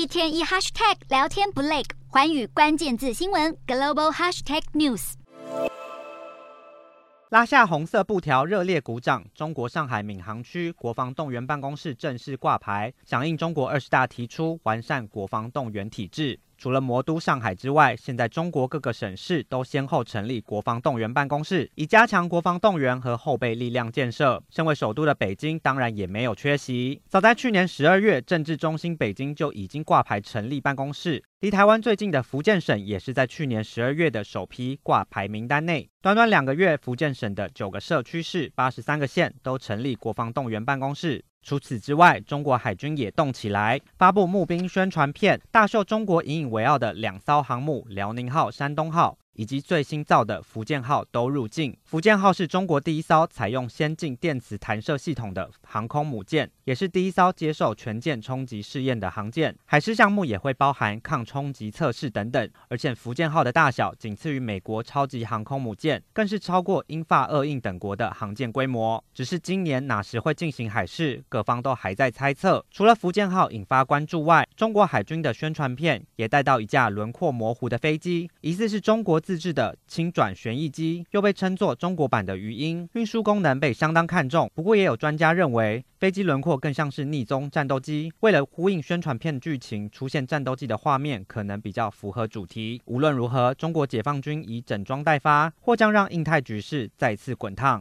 一天一 hashtag 聊天不累，环宇关键字新闻 global hashtag news。拉下红色布条，热烈鼓掌。中国上海闵行区国防动员办公室正式挂牌，响应中国二十大提出完善国防动员体制。除了魔都上海之外，现在中国各个省市都先后成立国防动员办公室，以加强国防动员和后备力量建设。身为首都的北京，当然也没有缺席。早在去年十二月，政治中心北京就已经挂牌成立办公室。离台湾最近的福建省，也是在去年十二月的首批挂牌名单内。短短两个月，福建省的九个社区市、八十三个县都成立国防动员办公室。除此之外，中国海军也动起来，发布募兵宣传片，大秀中国引以为傲的两艘航母“辽宁号”“山东号”。以及最新造的福建号都入境。福建号是中国第一艘采用先进电磁弹射系统的航空母舰，也是第一艘接受全舰冲击试验的航舰。海试项目也会包含抗冲击测试等等。而且福建号的大小仅次于美国超级航空母舰，更是超过英法俄印等国的航舰规模。只是今年哪时会进行海试，各方都还在猜测。除了福建号引发关注外，中国海军的宣传片也带到一架轮廓模糊的飞机，疑似是中国。自制的轻转旋翼机，又被称作中国版的鱼鹰，运输功能被相当看重。不过，也有专家认为，飞机轮廓更像是逆中战斗机。为了呼应宣传片剧情，出现战斗机的画面可能比较符合主题。无论如何，中国解放军已整装待发，或将让印太局势再次滚烫。